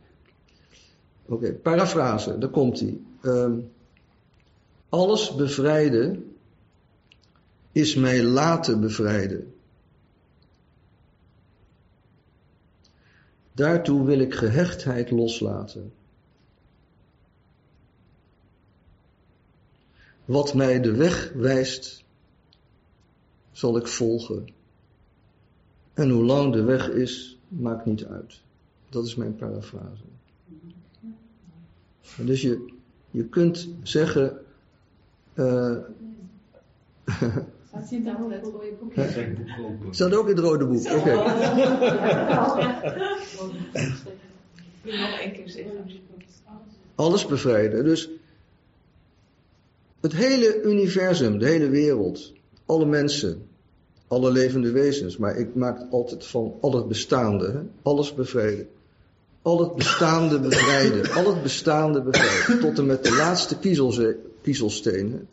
Oké, parafrase, daar komt hij. Um, alles bevrijden is mij laten bevrijden. Daartoe wil ik gehechtheid loslaten. Wat mij de weg wijst, zal ik volgen. En hoe lang de weg is, maakt niet uit. Dat is mijn parafrase. Dus je, je kunt zeggen. Uh, Staat in het rode boek? Staat ook in het rode boek, oké. Okay. Nog één keer zeggen. Alles bevrijden. Dus het hele universum, de hele wereld, alle mensen, alle levende wezens, maar ik maak altijd van al het bestaande, hè? alles bevrijden. al het bestaande bevrijden, al het bestaande bevrijden, tot en met de laatste kiezelstenen,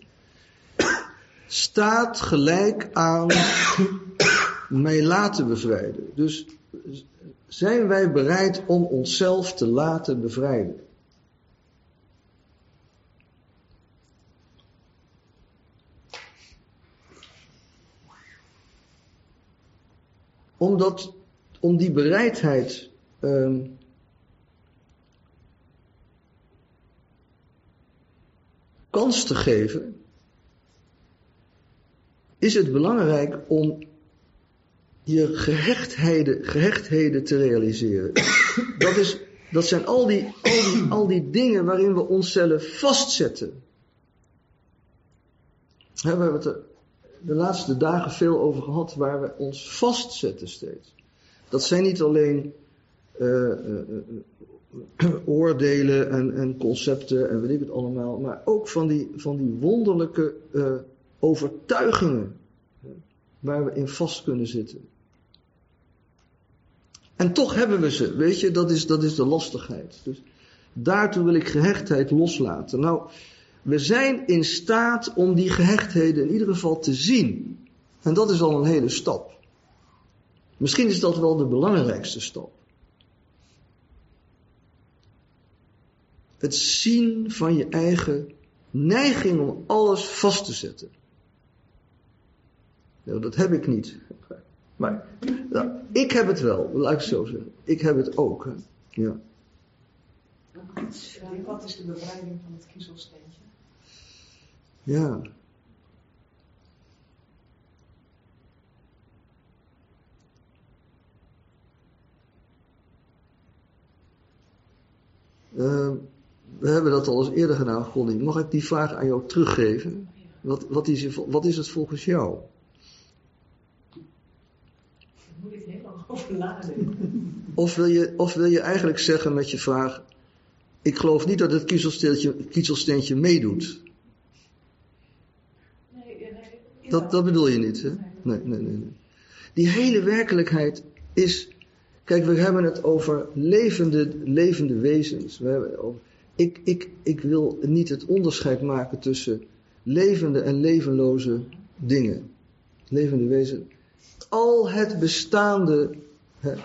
staat gelijk aan mij laten bevrijden. Dus zijn wij bereid om onszelf te laten bevrijden? Omdat, om die bereidheid ehm, kans te geven, is het belangrijk om je gehechtheden, te realiseren. Dat, is, dat zijn al die, al, die, dingen waarin we onszelf vastzetten. We hebben het er de laatste dagen veel over gehad waar we ons vastzetten steeds. Dat zijn niet alleen uh, uh, uh, oordelen en, en, concepten en weet ik het allemaal, maar ook van die, van die wonderlijke overtuigingen waar we in vast kunnen zitten. En toch hebben we ze, weet je, dat is, dat is de lastigheid. Dus daartoe wil ik gehechtheid loslaten. Nou, we zijn in staat om die gehechtheden in ieder geval te zien. En dat is al een hele stap. Misschien is dat wel de belangrijkste stap. Het zien van je eigen neiging om alles vast te zetten. Nou, dat heb ik niet. Maar nou, ik heb het wel, laat ik het zo zeggen. Ik heb het ook. Hè. Ja. Wat is de bevrijding van het kiezelsteentje? Ja. Uh, we hebben dat al eens eerder gedaan, Connie. Mag ik die vraag aan jou teruggeven? Wat, wat, is, wat is het volgens jou? Daar moet ik heel lang over nadenken. Of wil, je, of wil je eigenlijk zeggen met je vraag: Ik geloof niet dat het kiezelsteentje, kiezelsteentje meedoet. Dat, dat bedoel je niet, hè? Nee, nee, nee, nee. Die hele werkelijkheid is. Kijk, we hebben het over levende, levende wezens. We hebben over, ik, ik, ik wil niet het onderscheid maken tussen levende en levenloze dingen. Levende wezens. Al het bestaande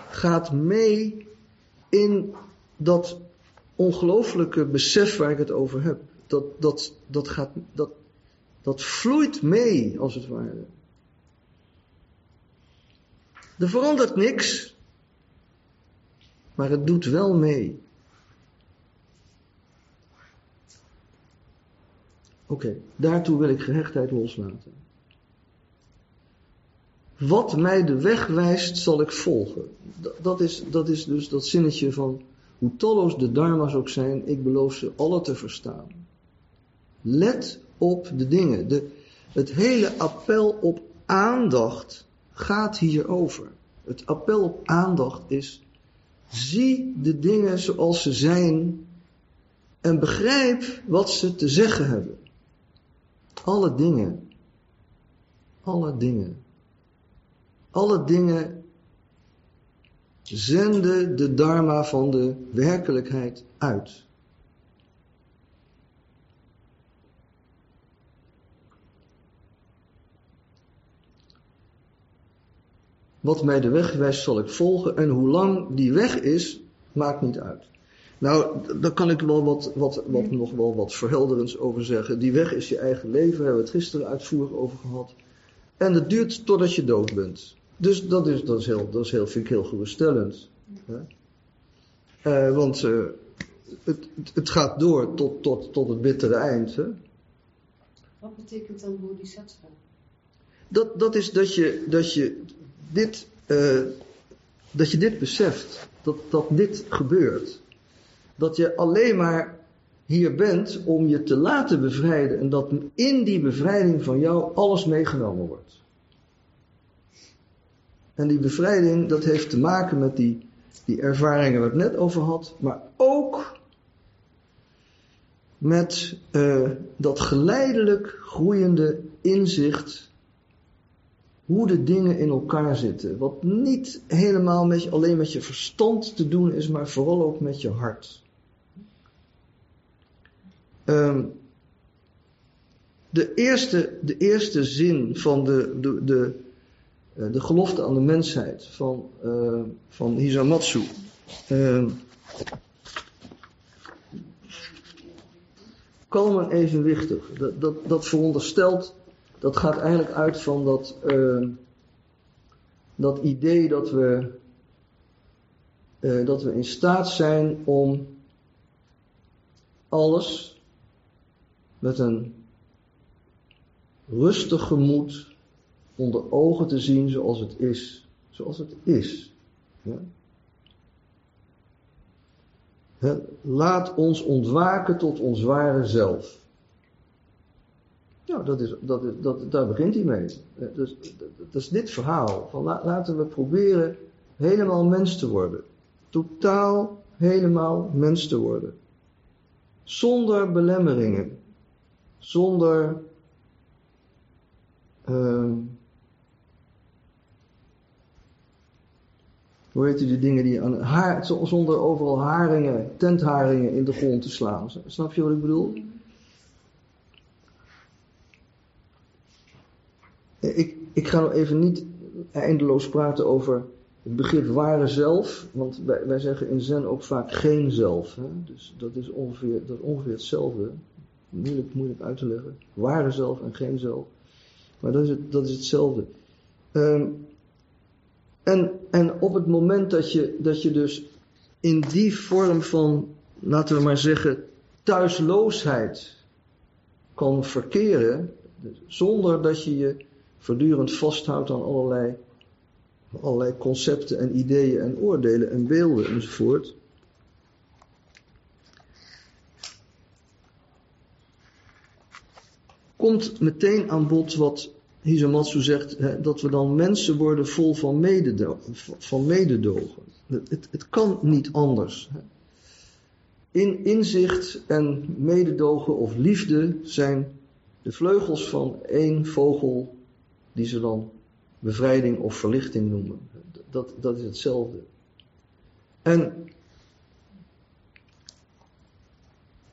gaat mee in dat ongelooflijke besef waar ik het over heb. Dat, dat, dat, gaat, dat, dat vloeit mee, als het ware. Er verandert niks, maar het doet wel mee. Oké, daartoe wil ik gehechtheid loslaten. Wat mij de weg wijst, zal ik volgen. Dat is, dat is dus dat zinnetje van hoe talloos de dharma's ook zijn, ik beloof ze alle te verstaan. Let op de dingen. De, het hele appel op aandacht gaat hierover. Het appel op aandacht is, zie de dingen zoals ze zijn en begrijp wat ze te zeggen hebben. Alle dingen. Alle dingen. Alle dingen zenden de dharma van de werkelijkheid uit. Wat mij de weg wijst zal ik volgen en hoe lang die weg is, maakt niet uit. Nou, daar kan ik wel wat, wat, wat, nog wel wat verhelderends over zeggen. Die weg is je eigen leven, daar hebben we het gisteren uitvoerig over gehad. En het duurt totdat je dood bent. Dus dat is, dat is, heel, dat is heel, vind ik heel geruststellend. Uh, want uh, het, het gaat door tot, tot, tot het bittere eind. Hè? Wat betekent dan bodhisattva? Dat, dat is dat je, dat je dit, uh, dat je dit beseft. Dat, dat dit gebeurt. Dat je alleen maar hier bent om je te laten bevrijden. En dat in die bevrijding van jou alles meegenomen wordt. En die bevrijding, dat heeft te maken met die, die ervaringen waar ik net over had. Maar ook met uh, dat geleidelijk groeiende inzicht hoe de dingen in elkaar zitten. Wat niet helemaal met alleen met je verstand te doen is, maar vooral ook met je hart. Ehm, de, eerste, de eerste zin van de, de, de, eh, de gelofte aan de mensheid van, uh, van Hisamatsu. Uh, kalm en evenwichtig. Dat, dat, dat veronderstelt, dat gaat eigenlijk uit van dat, uh, dat idee dat we, uh, dat we in staat zijn om alles met een rustig gemoed onder ogen te zien zoals het is. Zoals het is. Ja? Laat ons ontwaken tot ons ware zelf. Nou, dat is, dat is, dat, daar begint hij mee. Dus, dat is dit verhaal. Van laten we proberen helemaal mens te worden. Totaal helemaal mens te worden. Zonder belemmeringen. Zonder uh, hoe heet die dingen die aan haar, zonder overal haringen, tentharingen in de grond te slaan. Snap je wat ik bedoel? Ik, ik ga nog even niet eindeloos praten over het begrip ware zelf, want wij, wij zeggen in Zen ook vaak geen zelf. Hè? Dus dat is ongeveer, dat is ongeveer hetzelfde. Moeilijk, moeilijk uit te leggen. Ware zelf en geen zelf. Maar dat is, het, dat is hetzelfde. Um, en, en op het moment dat je, dat je dus in die vorm van, laten we maar zeggen, thuisloosheid kan verkeren, zonder dat je je voortdurend vasthoudt aan allerlei, allerlei concepten en ideeën en oordelen en beelden enzovoort. Komt meteen aan bod wat Hisamatsu zegt hè, dat we dan mensen worden vol van. Van mededogen. Het, het kan niet anders. In inzicht en mededogen of liefde zijn de vleugels van één vogel die ze dan bevrijding of verlichting noemen. Dat, dat is hetzelfde. En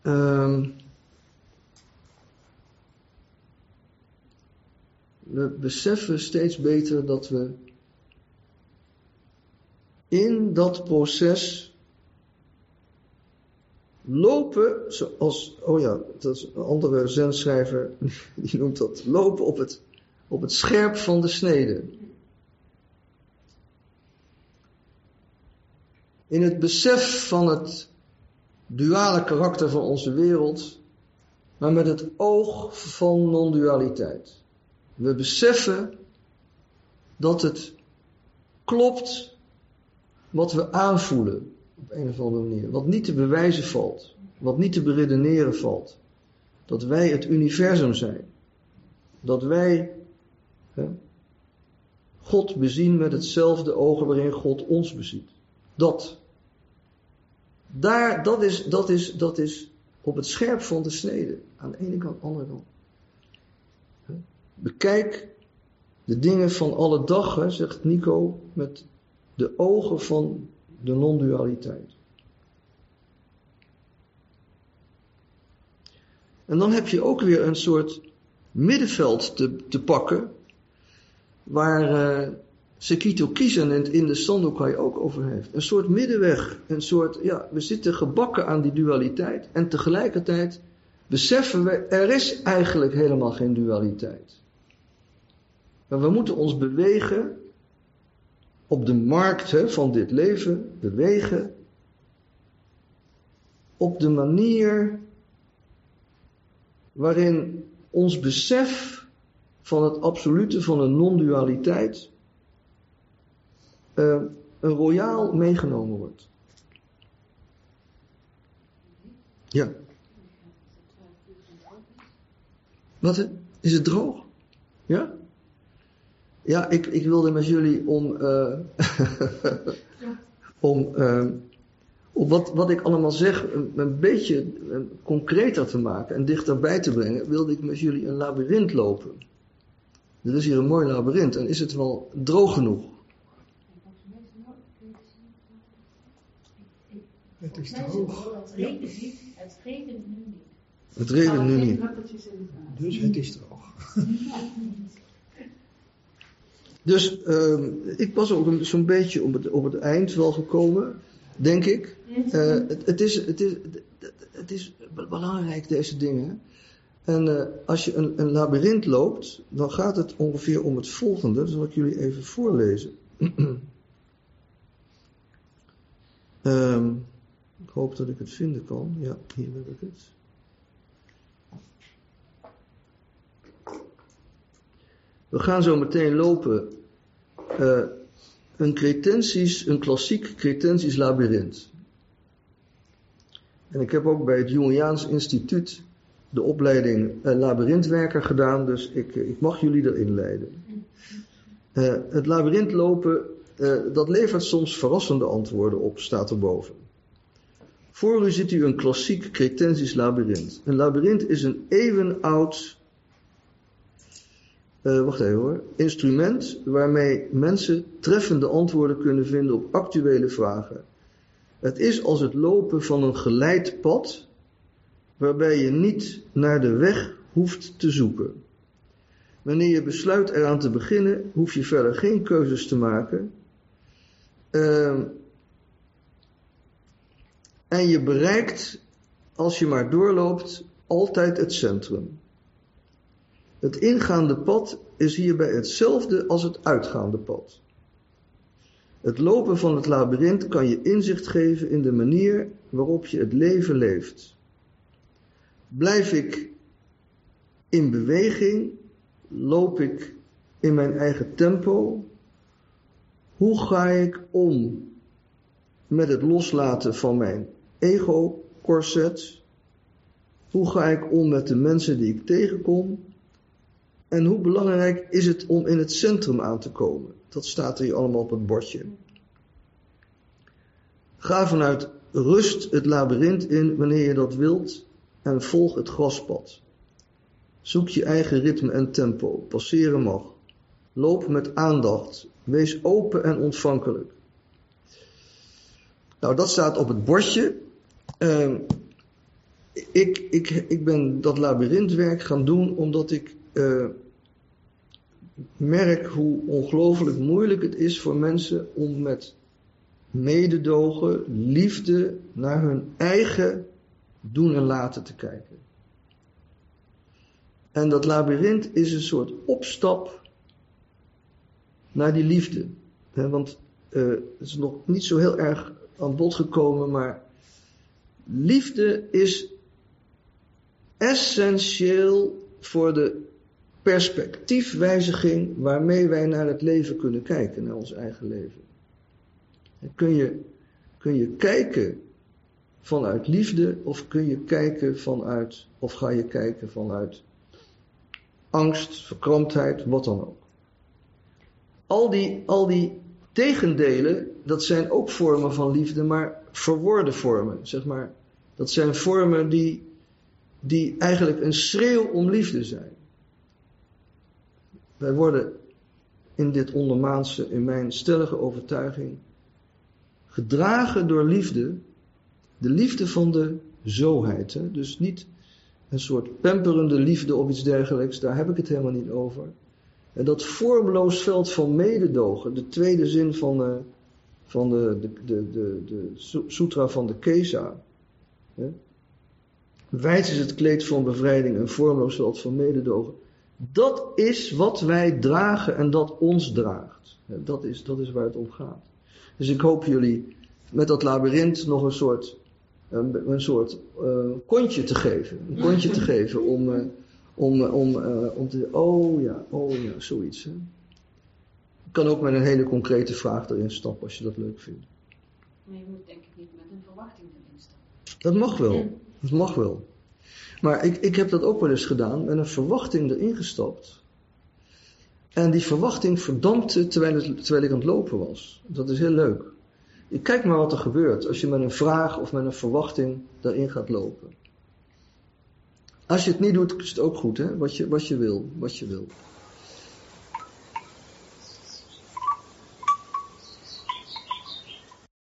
um, we beseffen steeds beter dat we in dat proces lopen, zoals, oh ja, dat is een andere zenschrijver, die noemt dat lopen op het, op het scherp van de snede. In het besef van het duale karakter van onze wereld, maar met het oog van non-dualiteit. We beseffen dat het klopt wat we aanvoelen op een of andere manier. Wat niet te bewijzen valt. Wat niet te beredeneren valt. Dat wij het universum zijn. Dat wij hè, God bezien met hetzelfde ogen waarin God ons beziet. Dat. Daar, dat is, dat is, dat is op het scherp van de snede. Aan de ene kant, aan de andere kant. Bekijk de dingen van alle dag, hè, zegt Nico, met de ogen van de non-dualiteit. En dan heb je ook weer een soort middenveld te, te pakken, waar uh, Sekito Kisen in de Sandokai ook over heeft. Een soort middenweg, een soort, ja, we zitten gebakken aan die dualiteit en tegelijkertijd beseffen we, er is eigenlijk helemaal geen dualiteit. Maar we moeten ons bewegen op de markt hè, van dit leven, bewegen op de manier waarin ons besef van het absolute van een non-dualiteit uh, een royaal meegenomen wordt. Ja. Wat? Is het droog? Ja? Ja, ik, ik wilde met jullie om, uh, om uh, op wat, wat ik allemaal zeg een, een beetje concreter te maken en dichterbij te brengen, wilde ik met jullie een labyrint lopen. Er is hier een mooi labyrint en is het wel droog genoeg? Het is te hoog. Het regent niet. Het regent nu niet. Het regent nu niet. Dus het is droog. Dus ehm, ik was ook zo'n beetje op het, op het eind wel gekomen, denk ik. Eh, het, het, is, het, is, het, het is belangrijk, deze dingen. En eh, als je een, een labyrint loopt, dan gaat het ongeveer om het volgende. Dat zal ik jullie even voorlezen. Ehm, ik hoop dat ik het vinden kan. Ja, hier heb ik het. We gaan zo meteen lopen eh, een cretensisch, een klassiek cretensisch labyrint. En ik heb ook bij het Jungiaans Instituut de opleiding eh, labyrintwerker gedaan, dus ik, eh, ik mag jullie erin leiden. Het labyrint lopen, dat levert soms verrassende antwoorden op, staat erboven. Voor u ziet u een klassiek cretensisch labyrint. Een labyrint is een eeuwenoud eh, wacht even hoor. Instrument waarmee mensen treffende antwoorden kunnen vinden op actuele vragen. Het is als het lopen van een geleid pad, waarbij je niet naar de weg hoeft te zoeken. Wanneer je besluit eraan te beginnen, hoef je verder geen keuzes te maken. Ehm, en je bereikt, als je maar doorloopt, altijd het centrum. Het ingaande pad is hierbij hetzelfde als het uitgaande pad. Het lopen van het labyrint kan je inzicht geven in de manier waarop je het leven leeft. Blijf ik in beweging? Loop ik in mijn eigen tempo? Hoe ga ik om met het loslaten van mijn ego-corset? Hoe ga ik om met de mensen die ik tegenkom? En hoe belangrijk is het om in het centrum aan te komen? Dat staat er hier allemaal op het bordje. Ga vanuit rust het labyrint in wanneer je dat wilt en volg het graspad. Zoek je eigen ritme en tempo. Passeren mag. Loop met aandacht. Wees open en ontvankelijk. Nou, dat staat op het bordje. Uh, ik, ik, ik ben dat labyrintwerk gaan doen omdat ik uh, merk hoe ongelooflijk moeilijk het is voor mensen om met mededogen, liefde naar hun eigen doen en laten te kijken. En dat labyrint is een soort opstap naar die liefde. want uh, het is nog niet zo heel erg aan bod gekomen, maar liefde is essentieel voor de perspectiefwijziging waarmee wij naar het leven kunnen kijken, naar ons eigen leven. Kun je, kun je kijken vanuit liefde of kun je kijken vanuit, of ga je kijken vanuit angst, verkramptheid, wat dan ook. Al die, al die tegendelen, dat zijn ook vormen van liefde, maar verwoorde vormen, zeg maar. Dat zijn vormen die, die eigenlijk een schreeuw om liefde zijn. Wij worden in dit ondermaanse, in mijn stellige overtuiging, gedragen door liefde, de liefde van de zoheid. Hè? Dus niet een soort pamperende liefde of iets dergelijks, daar heb ik het helemaal niet over. En dat vormloos veld van mededogen, de tweede zin van de, van de, de, de, de, de sutra van de Kesa. Hè? Wijd is het kleed van bevrijding, een vormloos veld van mededogen. Dat is wat wij dragen en dat ons draagt. Dat is, dat is waar het om gaat. Dus ik hoop jullie met dat labyrint nog een soort, een, een soort uh, kontje te geven. Een kontje te geven om, uh, om, om, uh, om te oh ja, oh ja, zoiets. Hè. Ik kan ook met een hele concrete vraag erin stappen als je dat leuk vindt. Maar je moet denk ik niet met een verwachting erin stappen. Dat mag wel. Dat mag wel. Maar ik, ik heb dat ook wel eens gedaan, met een verwachting erin gestapt. En die verwachting verdampte terwijl, terwijl ik aan het lopen was. Dat is heel leuk. Ik kijk maar wat er gebeurt als je met een vraag of met een verwachting daarin gaat lopen. Als je het niet doet, is het ook goed, hè? Wat je, wat je wil, wat je wil.